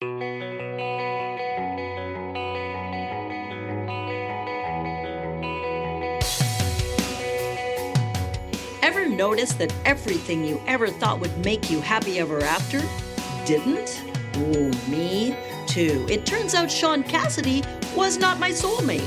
Ever notice that everything you ever thought would make you happy ever after didn't? Ooh, me too. It turns out Shaun Cassidy was not my soulmate.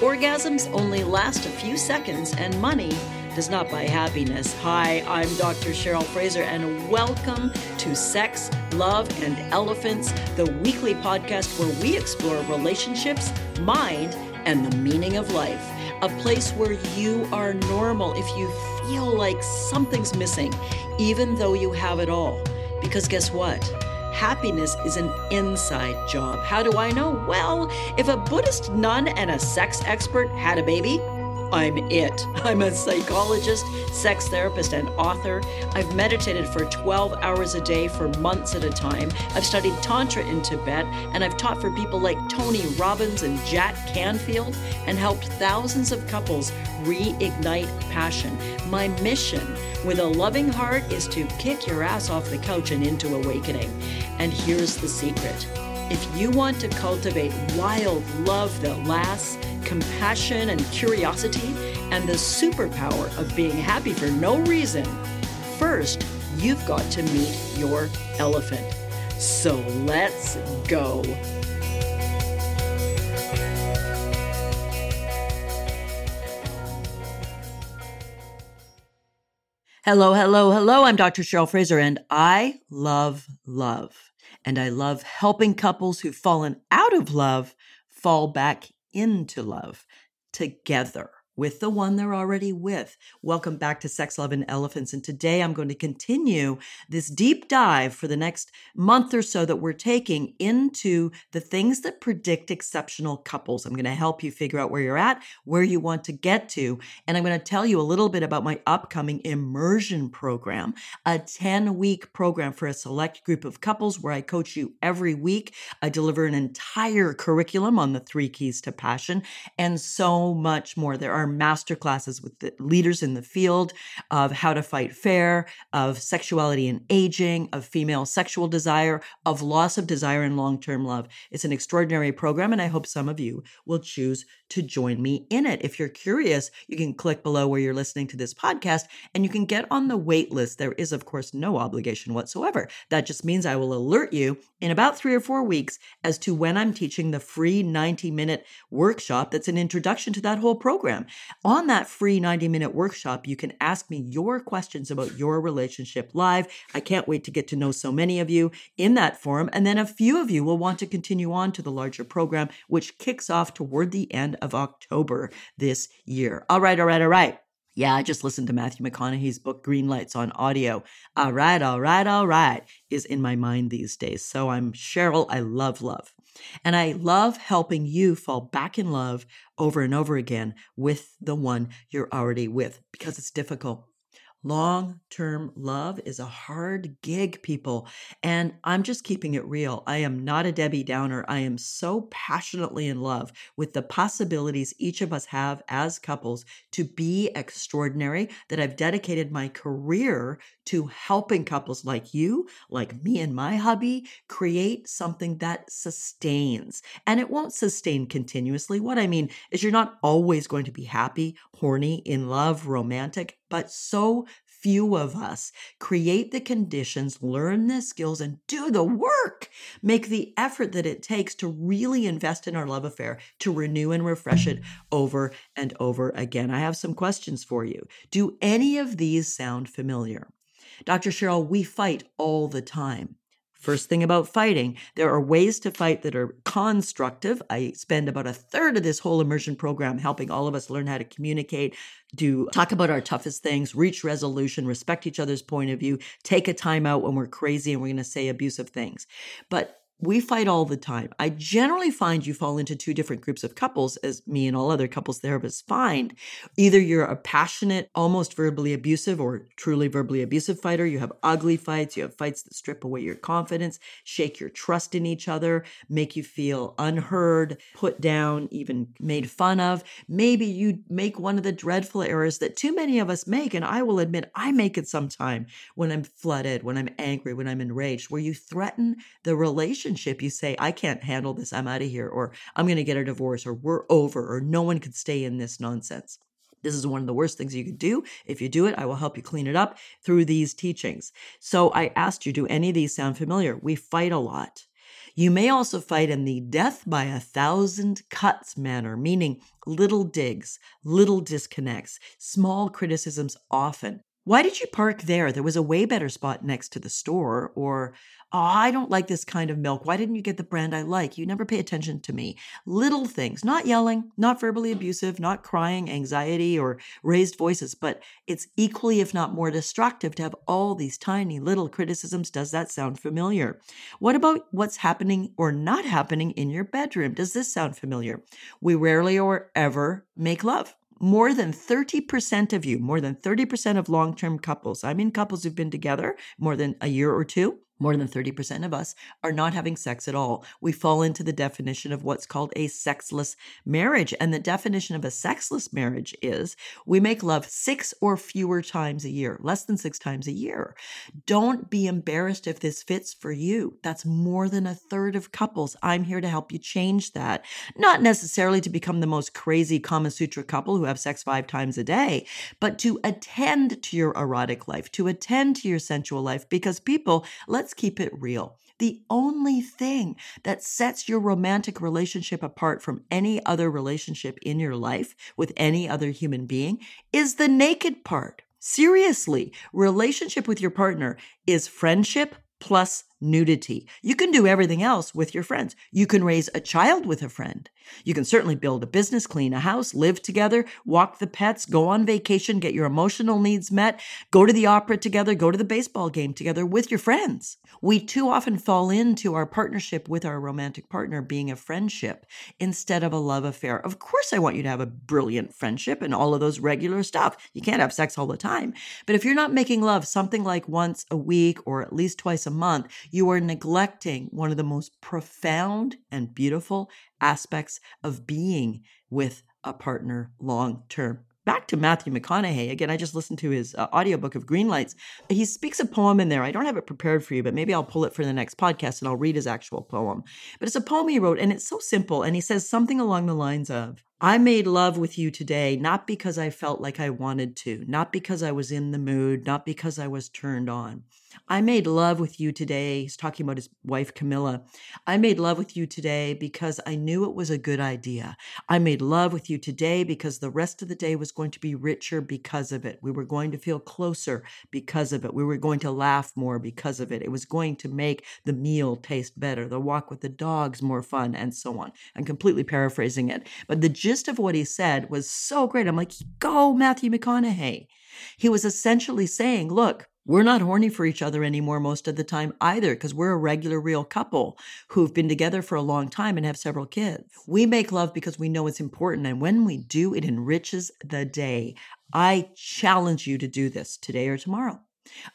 Orgasms only last a few seconds, and money does not buy happiness. Hi, I'm Dr. Cheryl Fraser, and welcome to Sex, Love, and Elephants, the weekly podcast where we explore relationships, mind, and the meaning of life. A place where you are normal if you feel like something's missing, even though you have it all. Because guess what? Happiness is an inside job. How do I know? Well, if a Buddhist nun and a sex expert had a baby, I'm it. I'm a psychologist, sex therapist, and author. I've meditated for 12 hours a day for months at a time. I've studied Tantra in Tibet, and I've taught for people like Tony Robbins and Jack Canfield, and helped thousands of couples reignite passion. My mission with a loving heart is to kick your ass off the couch and into awakening. And here's the secret if you want to cultivate wild love that lasts, compassion and curiosity, and the superpower of being happy for no reason, first, you've got to meet your elephant. So let's go. Hello, hello, hello. I'm Dr. Cheryl Fraser, and I love love. And I love helping couples who've fallen out of love fall back into love together with the one they're already with. Welcome back to Sex, Love, and Elephants. And today I'm going to continue this deep dive for the next month or so that we're taking into the things that predict exceptional couples. I'm going to help you figure out where you're at, where you want to get to. And I'm going to tell you a little bit about my upcoming immersion program, a 10 week program for a select group of couples where I coach you every week. I deliver an entire curriculum on the three keys to passion and so much more. There are master classes with the leaders in the field of how to fight fair, of sexuality and aging, of female sexual desire, of loss of desire and long term love. It's an extraordinary program, and I hope some of you will choose to join me in it. If you're curious, you can click below where you're listening to this podcast and you can get on the wait list. There is, of course, no obligation whatsoever. That just means I will alert you in about three or four weeks as to when I'm teaching the free 90 minute workshop that's an introduction to that whole program. On that free 90 minute workshop, you can ask me your questions about your relationship live. I can't wait to get to know so many of you in that forum. And then a few of you will want to continue on to the larger program, which kicks off toward the end of October this year. All right, all right, all right. Yeah, I just listened to Matthew McConaughey's book Green Lights on audio. All right, all right, all right is in my mind these days. So I'm Cheryl. I love love. And I love helping you fall back in love over and over again with the one you're already with because it's difficult. Long term love is a hard gig, people. And I'm just keeping it real. I am not a Debbie Downer. I am so passionately in love with the possibilities each of us have as couples to be extraordinary that I've dedicated my career to helping couples like you, like me and my hubby, create something that sustains. And it won't sustain continuously. What I mean is, you're not always going to be happy, horny, in love, romantic but so few of us create the conditions, learn the skills, and do the work. Make the effort that it takes to really invest in our love affair, to renew and refresh it over and over again. I have some questions for you. Do any of these sound familiar? Dr. Cheryl, we fight all the time. First thing about fighting, there are ways to fight that are constructive. I spend about a third of this whole immersion program helping all of us learn how to communicate, do talk about our toughest things, reach resolution, respect each other's point of view, take a time out when we're crazy and we're going to say abusive things. But we fight all the time. I generally find you fall into two different groups of couples, as me and all other couples therapists find. Either you're a passionate, almost verbally abusive, or truly verbally abusive fighter. You have ugly fights. You have fights that strip away your confidence, shake your trust in each other, make you feel unheard, put down, even made fun of. Maybe you make one of the dreadful errors that too many of us make. And I will admit, I make it sometime when I'm flooded, when I'm angry, when I'm enraged, where you threaten the relationship relationship, you say, I can't handle this. I'm out of here, or I'm going to get a divorce, or we're over, or no one could stay in this nonsense. This is one of the worst things you could do. If you do it, I will help you clean it up through these teachings. So I asked you, do any of these sound familiar? We fight a lot. You may also fight in the death by a thousand cuts manner, meaning little digs, little disconnects, small criticisms often. Why did you park there? There was a way better spot next to the store. Or, oh, I don't like this kind of milk. Why didn't you get the brand I like? You never pay attention to me. Little things, not yelling, not verbally abusive, not crying, anxiety, or raised voices, but it's equally, if not more destructive to have all these tiny little criticisms. Does that sound familiar? What about what's happening or not happening in your bedroom? Does this sound familiar? We rarely or ever make love more than 30% of you, more than 30% of long term couples, I mean couples who've been together more than a year or two, more than 30% of us are not having sex at all. We fall into the definition of what's called a sexless marriage. And the definition of a sexless marriage is we make love six or fewer times a year, less than six times a year. Don't be embarrassed if this fits for you. That's more than a third of couples. I'm here to help you change that. Not necessarily to become the most crazy Kama Sutra couple who have sex five times a day, but to attend to your erotic life, to attend to your sensual life, because people, let's let's keep it real. The only thing that sets your romantic relationship apart from any other relationship in your life with any other human being is the naked part. Seriously, relationship with your partner is friendship plus nudity. You can do everything else with your friends. You can raise a child with a friend. You can certainly build a business, clean a house, live together, walk the pets, go on vacation, get your emotional needs met, go to the opera together, go to the baseball game together with your friends. We too often fall into our partnership with our romantic partner being a friendship instead of a love affair. Of course, I want you to have a brilliant friendship and all of those regular stuff. You can't have sex all the time. But if you're not making love something like once a week or at least twice a month, you are neglecting one of the most profound and beautiful aspects of being with a partner long term. Back to Matthew McConaughey. Again, I just listened to his uh, audiobook of Green Lights. He speaks a poem in there. I don't have it prepared for you, but maybe I'll pull it for the next podcast and I'll read his actual poem. But it's a poem he wrote, and it's so simple. And he says something along the lines of I made love with you today, not because I felt like I wanted to, not because I was in the mood, not because I was turned on. I made love with you today. He's talking about his wife, Camila. I made love with you today because I knew it was a good idea. I made love with you today because the rest of the day was going to be richer because of it. We were going to feel closer because of it. We were going to laugh more because of it. It was going to make the meal taste better, the walk with the dogs more fun, and so on. I'm completely paraphrasing it. But the gist of what he said was so great. I'm like, go, Matthew McConaughey. He was essentially saying, look, we're not horny for each other anymore most of the time either because we're a regular, real couple who've been together for a long time and have several kids. We make love because we know it's important. And when we do, it enriches the day. I challenge you to do this today or tomorrow.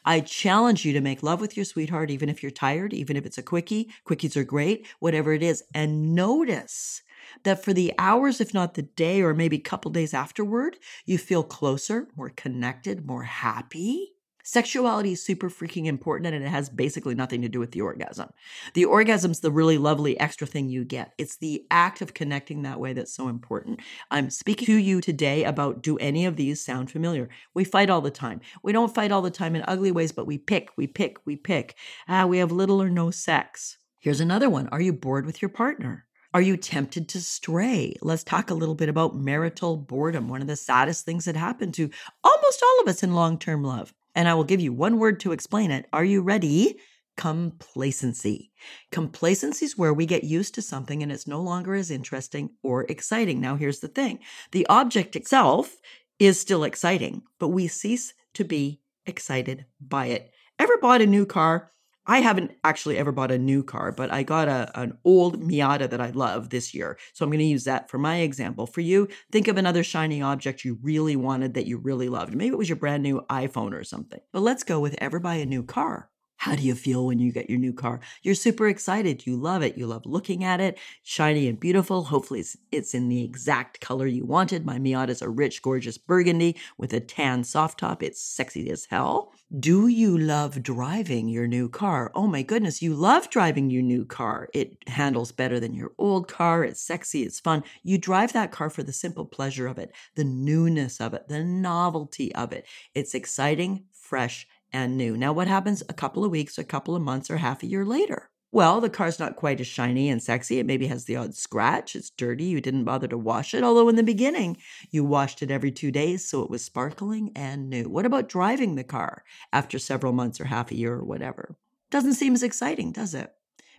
I challenge you to make love with your sweetheart, even if you're tired, even if it's a quickie. Quickies are great, whatever it is. And notice that for the hours, if not the day, or maybe a couple days afterward, you feel closer, more connected, more happy. Sexuality is super freaking important and it has basically nothing to do with the orgasm. The orgasm's the really lovely extra thing you get. It's the act of connecting that way that's so important. I'm speaking to you today about do any of these sound familiar? We fight all the time. We don't fight all the time in ugly ways, but we pick, we pick, we pick. Ah, we have little or no sex. Here's another one. Are you bored with your partner? Are you tempted to stray? Let's talk a little bit about marital boredom, one of the saddest things that happen to almost all of us in long term love. And I will give you one word to explain it. Are you ready? Complacency. Complacency is where we get used to something and it's no longer as interesting or exciting. Now, here's the thing the object itself is still exciting, but we cease to be excited by it. Ever bought a new car I haven't actually ever bought a new car, but I got a an old Miata that I love this year. So I'm going to use that for my example. For you, think of another shiny object you really wanted that you really loved. Maybe it was your brand new iPhone or something. But let's go with ever buy a new car. How do you feel when you get your new car? You're super excited. You love it. You love looking at it, shiny and beautiful. Hopefully, it's, it's in the exact color you wanted. My Miata is a rich, gorgeous burgundy with a tan soft top. It's sexy as hell. Do you love driving your new car? Oh my goodness, you love driving your new car. It handles better than your old car. It's sexy. It's fun. You drive that car for the simple pleasure of it, the newness of it, the novelty of it. It's exciting, fresh, and new. Now, what happens a couple of weeks, a couple of months, or half a year later? Well, the car's not quite as shiny and sexy. It maybe has the odd scratch. It's dirty. You didn't bother to wash it. Although in the beginning, you washed it every two days so it was sparkling and new. What about driving the car after several months or half a year or whatever? Doesn't seem as exciting, does it?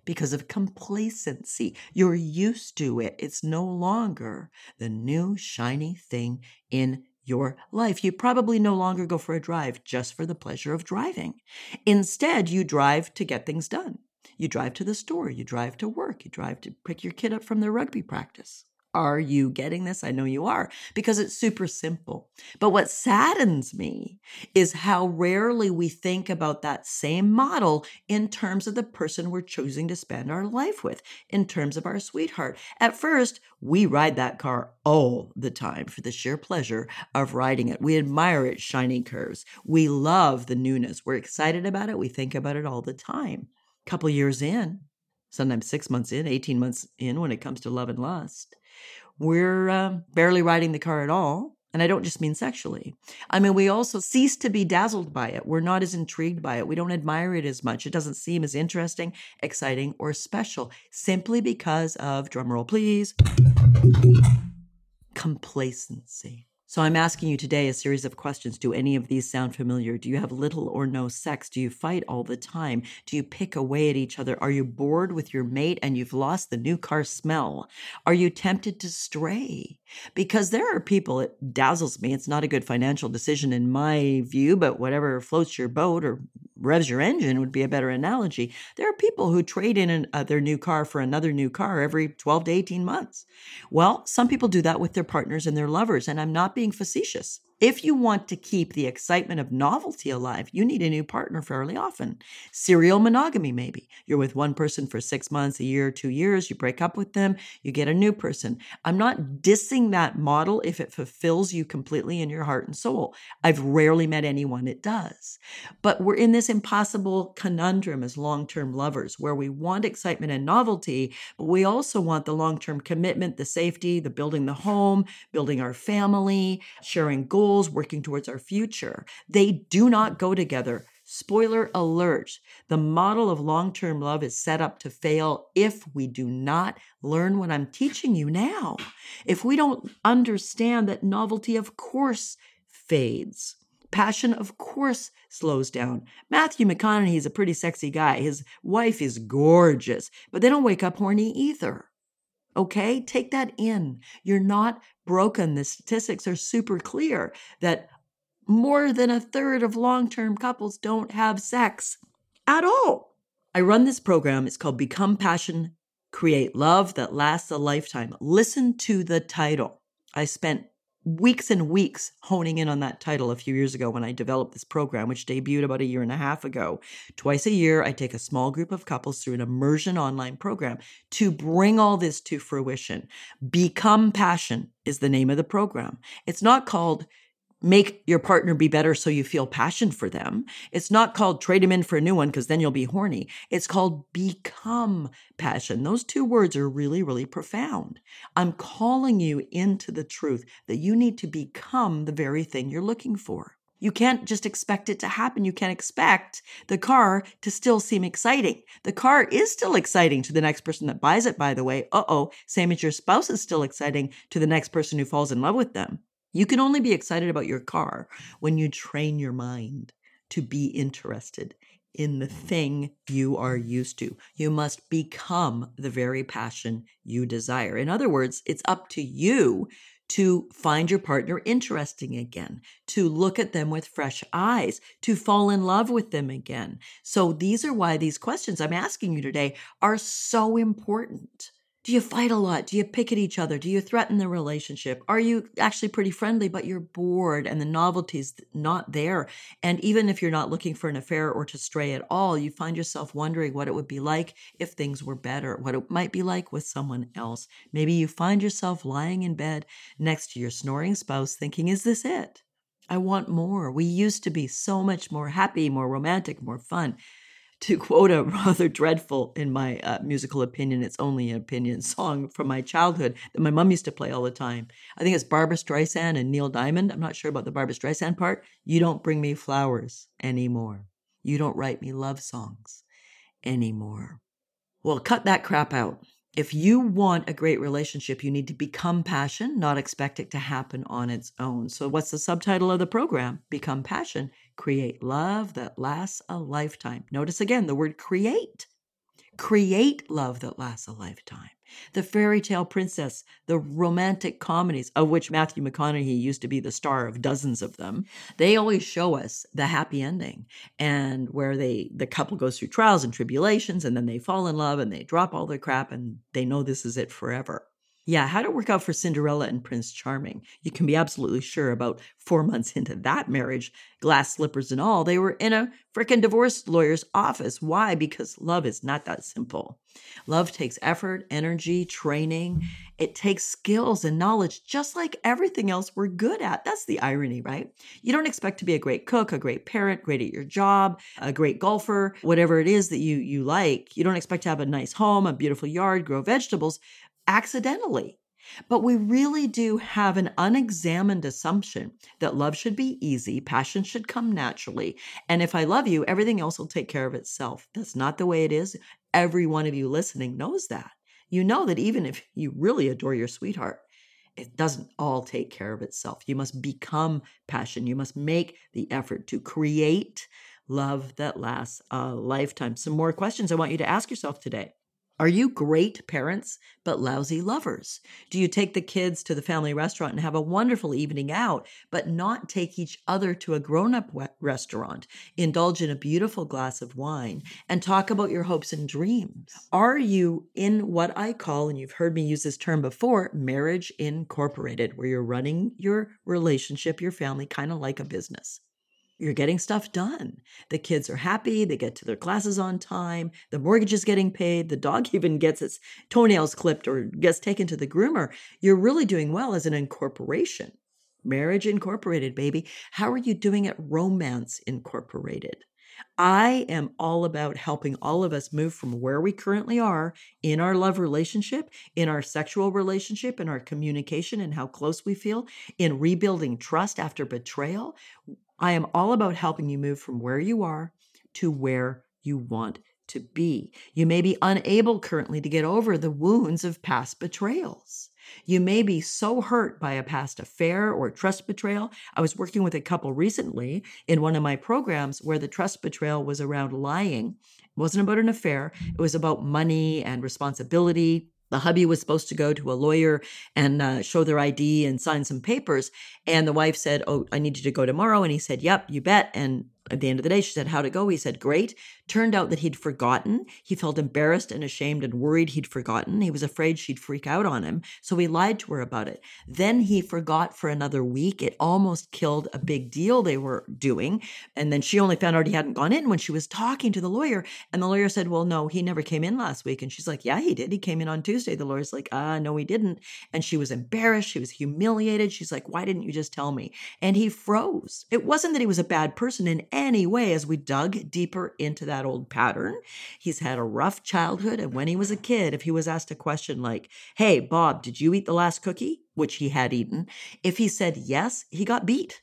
Because of complacency. You're used to it. It's no longer the new shiny thing in your life. You probably no longer go for a drive just for the pleasure of driving. Instead, you drive to get things done. You drive to the store, you drive to work, you drive to pick your kid up from their rugby practice. Are you getting this? I know you are because it's super simple. But what saddens me is how rarely we think about that same model in terms of the person we're choosing to spend our life with, in terms of our sweetheart. At first, we ride that car all the time for the sheer pleasure of riding it. We admire its shiny curves. We love the newness. We're excited about it. We think about it all the time. A couple years in, sometimes six months in, 18 months in when it comes to love and lust we're uh, barely riding the car at all. And I don't just mean sexually. I mean, we also cease to be dazzled by it. We're not as intrigued by it. We don't admire it as much. It doesn't seem as interesting, exciting, or special simply because of, drumroll please, complacency. So I'm asking you today a series of questions. Do any of these sound familiar? Do you have little or no sex? Do you fight all the time? Do you pick away at each other? Are you bored with your mate and you've lost the new car smell? Are you tempted to stray? Because there are people, it dazzles me. It's not a good financial decision in my view, but whatever floats your boat or revs your engine would be a better analogy. There are people who trade in an, uh, their new car for another new car every 12 to 18 months. Well, some people do that with their partners and their lovers, and I'm not being facetious. If you want to keep the excitement of novelty alive, you need a new partner fairly often. Serial monogamy, maybe. You're with one person for six months, a year, two years, you break up with them, you get a new person. I'm not dissing that model if it fulfills you completely in your heart and soul. I've rarely met anyone it does. But we're in this impossible conundrum as long term lovers where we want excitement and novelty, but we also want the long term commitment, the safety, the building the home, building our family, sharing goals goals, working towards our future. They do not go together. Spoiler alert the model of long term love is set up to fail if we do not learn what I'm teaching you now. If we don't understand that novelty, of course, fades. Passion, of course, slows down. Matthew McConaughey is a pretty sexy guy. His wife is gorgeous, but they don't wake up horny either. Okay, take that in. You're not broken. The statistics are super clear that more than a third of long term couples don't have sex at all. I run this program. It's called Become Passion, Create Love That Lasts a Lifetime. Listen to the title. I spent weeks and weeks honing in on that title a few years ago when I developed this program, which debuted about a year and a half ago. Twice a year, I take a small group of couples through an immersion online program to bring all this to fruition. Become Passion is the name of the program. It's not called make your partner be better so you feel passion for them. It's not called trade him in for a new one because then you'll be horny. It's called become passion. Those two words are really, really profound. I'm calling you into the truth that you need to become the very thing you're looking for. You can't just expect it to happen. You can't expect the car to still seem exciting. The car is still exciting to the next person that buys it, by the way. Uh oh, same as your spouse is still exciting to the next person who falls in love with them. You can only be excited about your car when you train your mind to be interested in the thing you are used to. You must become the very passion you desire. In other words, it's up to you to find your partner interesting again, to look at them with fresh eyes, to fall in love with them again. So, these are why these questions I'm asking you today are so important Do you fight a lot? Do you pick at each other? Do you threaten the relationship? Are you actually pretty friendly, but you're bored and the novelty's not there? And even if you're not looking for an affair or to stray at all, you find yourself wondering what it would be like if things were better, what it might be like with someone else. Maybe you find yourself lying in bed next to your snoring spouse thinking, is this it? I want more. We used to be so much more happy, more romantic, more fun to quote a rather dreadful, in my uh, musical opinion, it's only an opinion song from my childhood that my mom used to play all the time. I think it's Barbra Streisand and Neil Diamond. I'm not sure about the Barbra Streisand part. You don't bring me flowers anymore. You don't write me love songs anymore. Well, cut that crap out. If you want a great relationship, you need to become passion, not expect it to happen on its own. So, what's the subtitle of the program? Become passion create love that lasts a lifetime. Notice again the word create. Create love that lasts a lifetime. The fairy tale princess, the romantic comedies, of which Matthew McConaughey used to be the star of dozens of them, they always show us the happy ending and where they the couple goes through trials and tribulations and then they fall in love and they drop all their crap and they know this is it forever. Yeah, how'd it work out for Cinderella and Prince Charming? You can be absolutely sure about four months into that marriage, glass slippers and all, they were in a freaking divorce lawyer's office. Why? Because love is not that simple. Love takes effort, energy, training. It takes skills and knowledge, just like everything else we're good at. That's the irony, right? You don't expect to be a great cook, a great parent, great at your job, a great golfer, whatever it is that you you like. You don't expect to have a nice home, a beautiful yard, grow vegetables, accidentally. But we really do have an unexamined assumption that love should be easy, passion should come naturally, and if I love you, everything else will take care of itself. That's not the way it is. Every one of you listening knows that. You know that even if you really adore your sweetheart, it doesn't all take care of itself. You must become passion. You must make the effort to create love that lasts a lifetime. Some more questions I want you to ask yourself today. Are you great parents, but lousy lovers? Do you take the kids to the family restaurant and have a wonderful evening out, but not take each other to a grown up restaurant, indulge in a beautiful glass of wine, and talk about your hopes and dreams? Are you in what I call, and you've heard me use this term before, marriage incorporated, where you're running your relationship, your family, kind of like a business? You're getting stuff done. The kids are happy, they get to their classes on time, the mortgage is getting paid, the dog even gets its toenails clipped or gets taken to the groomer. You're really doing well as an incorporation. Marriage Incorporated, baby. How are you doing at Romance Incorporated? I am all about helping all of us move from where we currently are in our love relationship, in our sexual relationship, in our communication, and how close we feel, in rebuilding trust after betrayal. I am all about helping you move from where you are to where you want to be. You may be unable currently to get over the wounds of past betrayals. You may be so hurt by a past affair or trust betrayal. I was working with a couple recently in one of my programs where the trust betrayal was around lying. It wasn't about an affair, it was about money and responsibility the hubby was supposed to go to a lawyer and uh, show their ID and sign some papers. And the wife said, Oh, I need you to go tomorrow. And he said, Yep, you bet. And at the end of the day, she said, How'd it go? He said, Great. Turned out that he'd forgotten. He felt embarrassed and ashamed and worried he'd forgotten. He was afraid she'd freak out on him. So he lied to her about it. Then he forgot for another week. It almost killed a big deal they were doing. And then she only found out he hadn't gone in when she was talking to the lawyer. And the lawyer said, Well, no, he never came in last week. And she's like, Yeah, he did. He came in on Tuesday. The lawyer's like, Ah, no, he didn't. And she was embarrassed. She was humiliated. She's like, Why didn't you just tell me? And he froze. It wasn't that he was a bad person in any way as we dug deeper into that old pattern. He's had a rough childhood. And when he was a kid, if he was asked a question like, Hey, Bob, did you eat the last cookie? Which he had eaten. If he said yes, he got beat.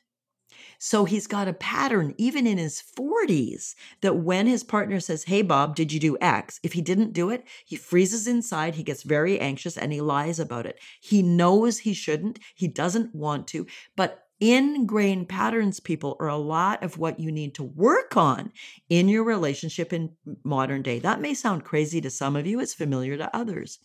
So he's got a pattern, even in his 40s, that when his partner says, Hey, Bob, did you do X? If he didn't do it, he freezes inside, he gets very anxious, and he lies about it. He knows he shouldn't, he doesn't want to, but ingrained patterns, people, are a lot of what you need to work on in your relationship in modern day. That may sound crazy to some of you, it's familiar to others.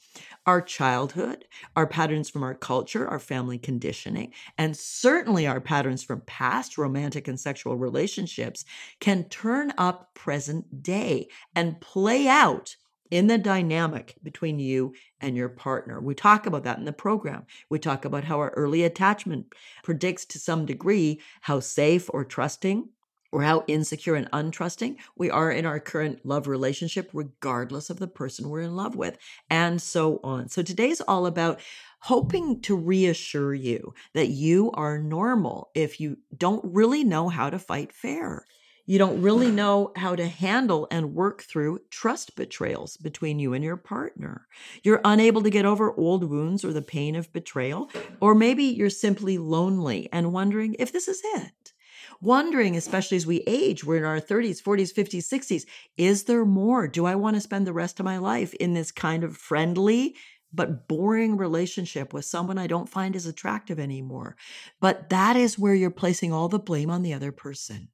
Our childhood, our patterns from our culture, our family conditioning, and certainly our patterns from past romantic and sexual relationships can turn up present day and play out in the dynamic between you and your partner. We talk about that in the program. We talk about how our early attachment predicts to some degree how safe or trusting or how insecure and untrusting we are in our current love relationship, regardless of the person we're in love with, and so on. So today's all about hoping to reassure you that you are normal if you don't really know how to fight fair. You don't really know how to handle and work through trust betrayals between you and your partner. You're unable to get over old wounds or the pain of betrayal, or maybe you're simply lonely and wondering if this is it. Wondering, especially as we age, we're in our 30s, 40s, 50s, 60s, is there more? Do I want to spend the rest of my life in this kind of friendly, but boring relationship with someone I don't find as attractive anymore. But that is where you're placing all the blame on the other person.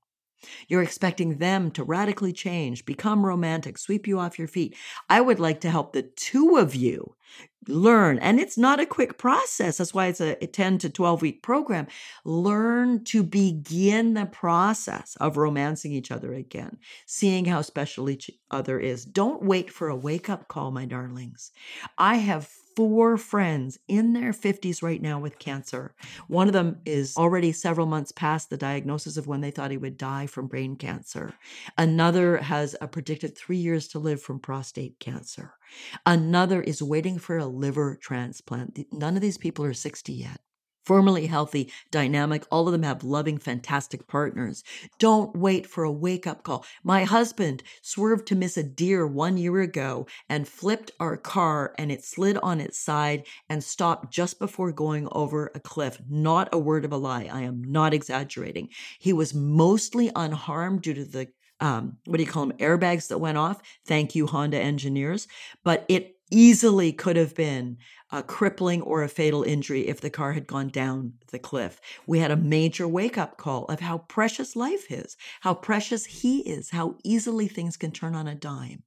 You're expecting them to radically change, become romantic, sweep you off your feet. I would like to help the two of you learn, and it's not a quick process. That's why it's a 10 to 12 week program. Learn to begin the process of romancing each other again, seeing how special each other is. Don't wait for a wake up call, my darlings. I have four friends in their 50s right now with cancer. One of them is already several months past the diagnosis of when they thought he would die from brain cancer. Another has a predicted three years to live from prostate cancer. Another is waiting for a liver transplant. None of these people are 60 yet formerly healthy, dynamic. All of them have loving, fantastic partners. Don't wait for a wake up call. My husband swerved to miss a deer one year ago and flipped our car and it slid on its side and stopped just before going over a cliff. Not a word of a lie. I am not exaggerating. He was mostly unharmed due to the um, what do you call them airbags that went off thank you honda engineers but it easily could have been a crippling or a fatal injury if the car had gone down the cliff. We had a major wake up call of how precious life is, how precious he is, how easily things can turn on a dime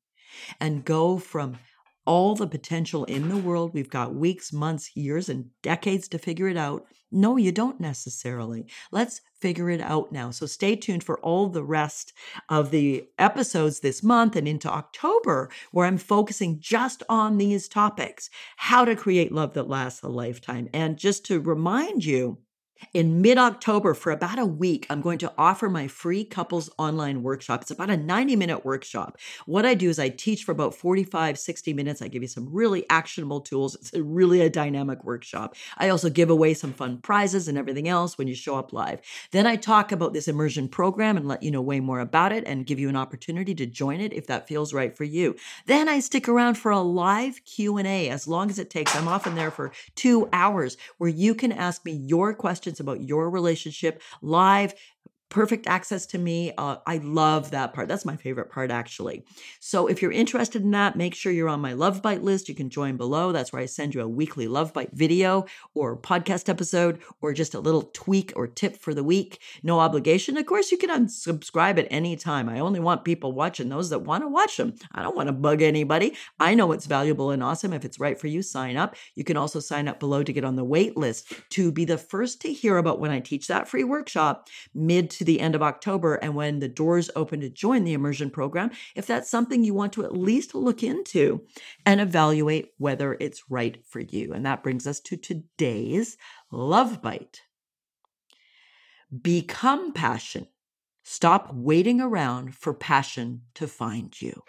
and go from all the potential in the world. We've got weeks, months, years, and decades to figure it out. No, you don't necessarily. Let's figure it out now. So stay tuned for all the rest of the episodes this month and into October, where I'm focusing just on these topics how to create love that lasts a lifetime. And just to remind you, in mid October, for about a week, I'm going to offer my free couples online workshop. It's about a 90 minute workshop. What I do is I teach for about 45, 60 minutes. I give you some really actionable tools. It's a really a dynamic workshop. I also give away some fun prizes and everything else when you show up live. Then I talk about this immersion program and let you know way more about it and give you an opportunity to join it if that feels right for you. Then I stick around for a live Q&A as long as it takes. I'm often there for 2 hours where you can ask me your questions questions about your relationship live perfect access to me. Uh, I love that part. That's my favorite part, actually. So if you're interested in that, make sure you're on my Love Bite list. You can join below. That's where I send you a weekly Love Bite video or podcast episode or just a little tweak or tip for the week. No obligation. Of course, you can unsubscribe at any time. I only want people watching those that want to watch them. I don't want to bug anybody. I know it's valuable and awesome. If it's right for you, sign up. You can also sign up below to get on the wait list to be the first to hear about when I teach that free workshop mid to the end of October and when the doors open to join the immersion program, if that's something you want to at least look into and evaluate whether it's right for you. And that brings us to today's Love Bite. Become passion. Stop waiting around for passion to find you.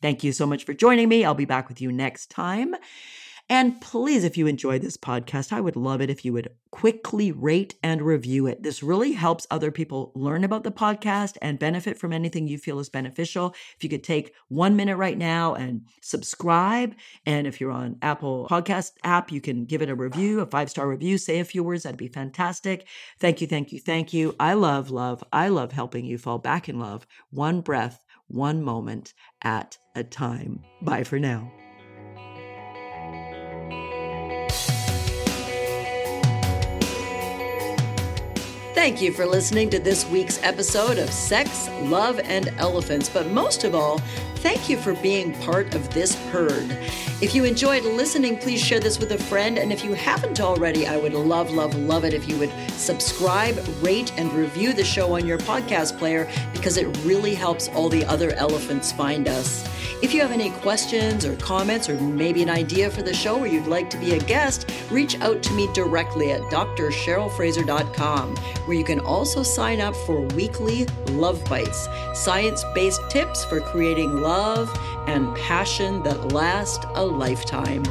Thank you so much for joining me. I'll be back with you next time. And please, if you enjoy this podcast, I would love it if you would quickly rate and review it. This really helps other people learn about the podcast and benefit from anything you feel is beneficial. If you could take one minute right now and subscribe. And if you're on Apple Podcast app, you can give it a review, a five star review, say a few words. That'd be fantastic. Thank you, thank you, thank you. I love love. I love helping you fall back in love, one breath, one moment at a time. Bye for now. Thank you for listening to this week's episode of Sex, Love, and Elephants. But most of all, thank you for being part of this herd. If you enjoyed listening, please share this with a friend. And if you haven't already, I would love, love, love it if you would subscribe, rate, and review the show on your podcast player because it really helps all the other elephants find us. If you have any questions or comments, or maybe an idea for the show or you'd like to be a guest, reach out to me directly at drcherylfraser.com, where you can also sign up for weekly Love Bites, science based tips for creating love and passion that last a lifetime.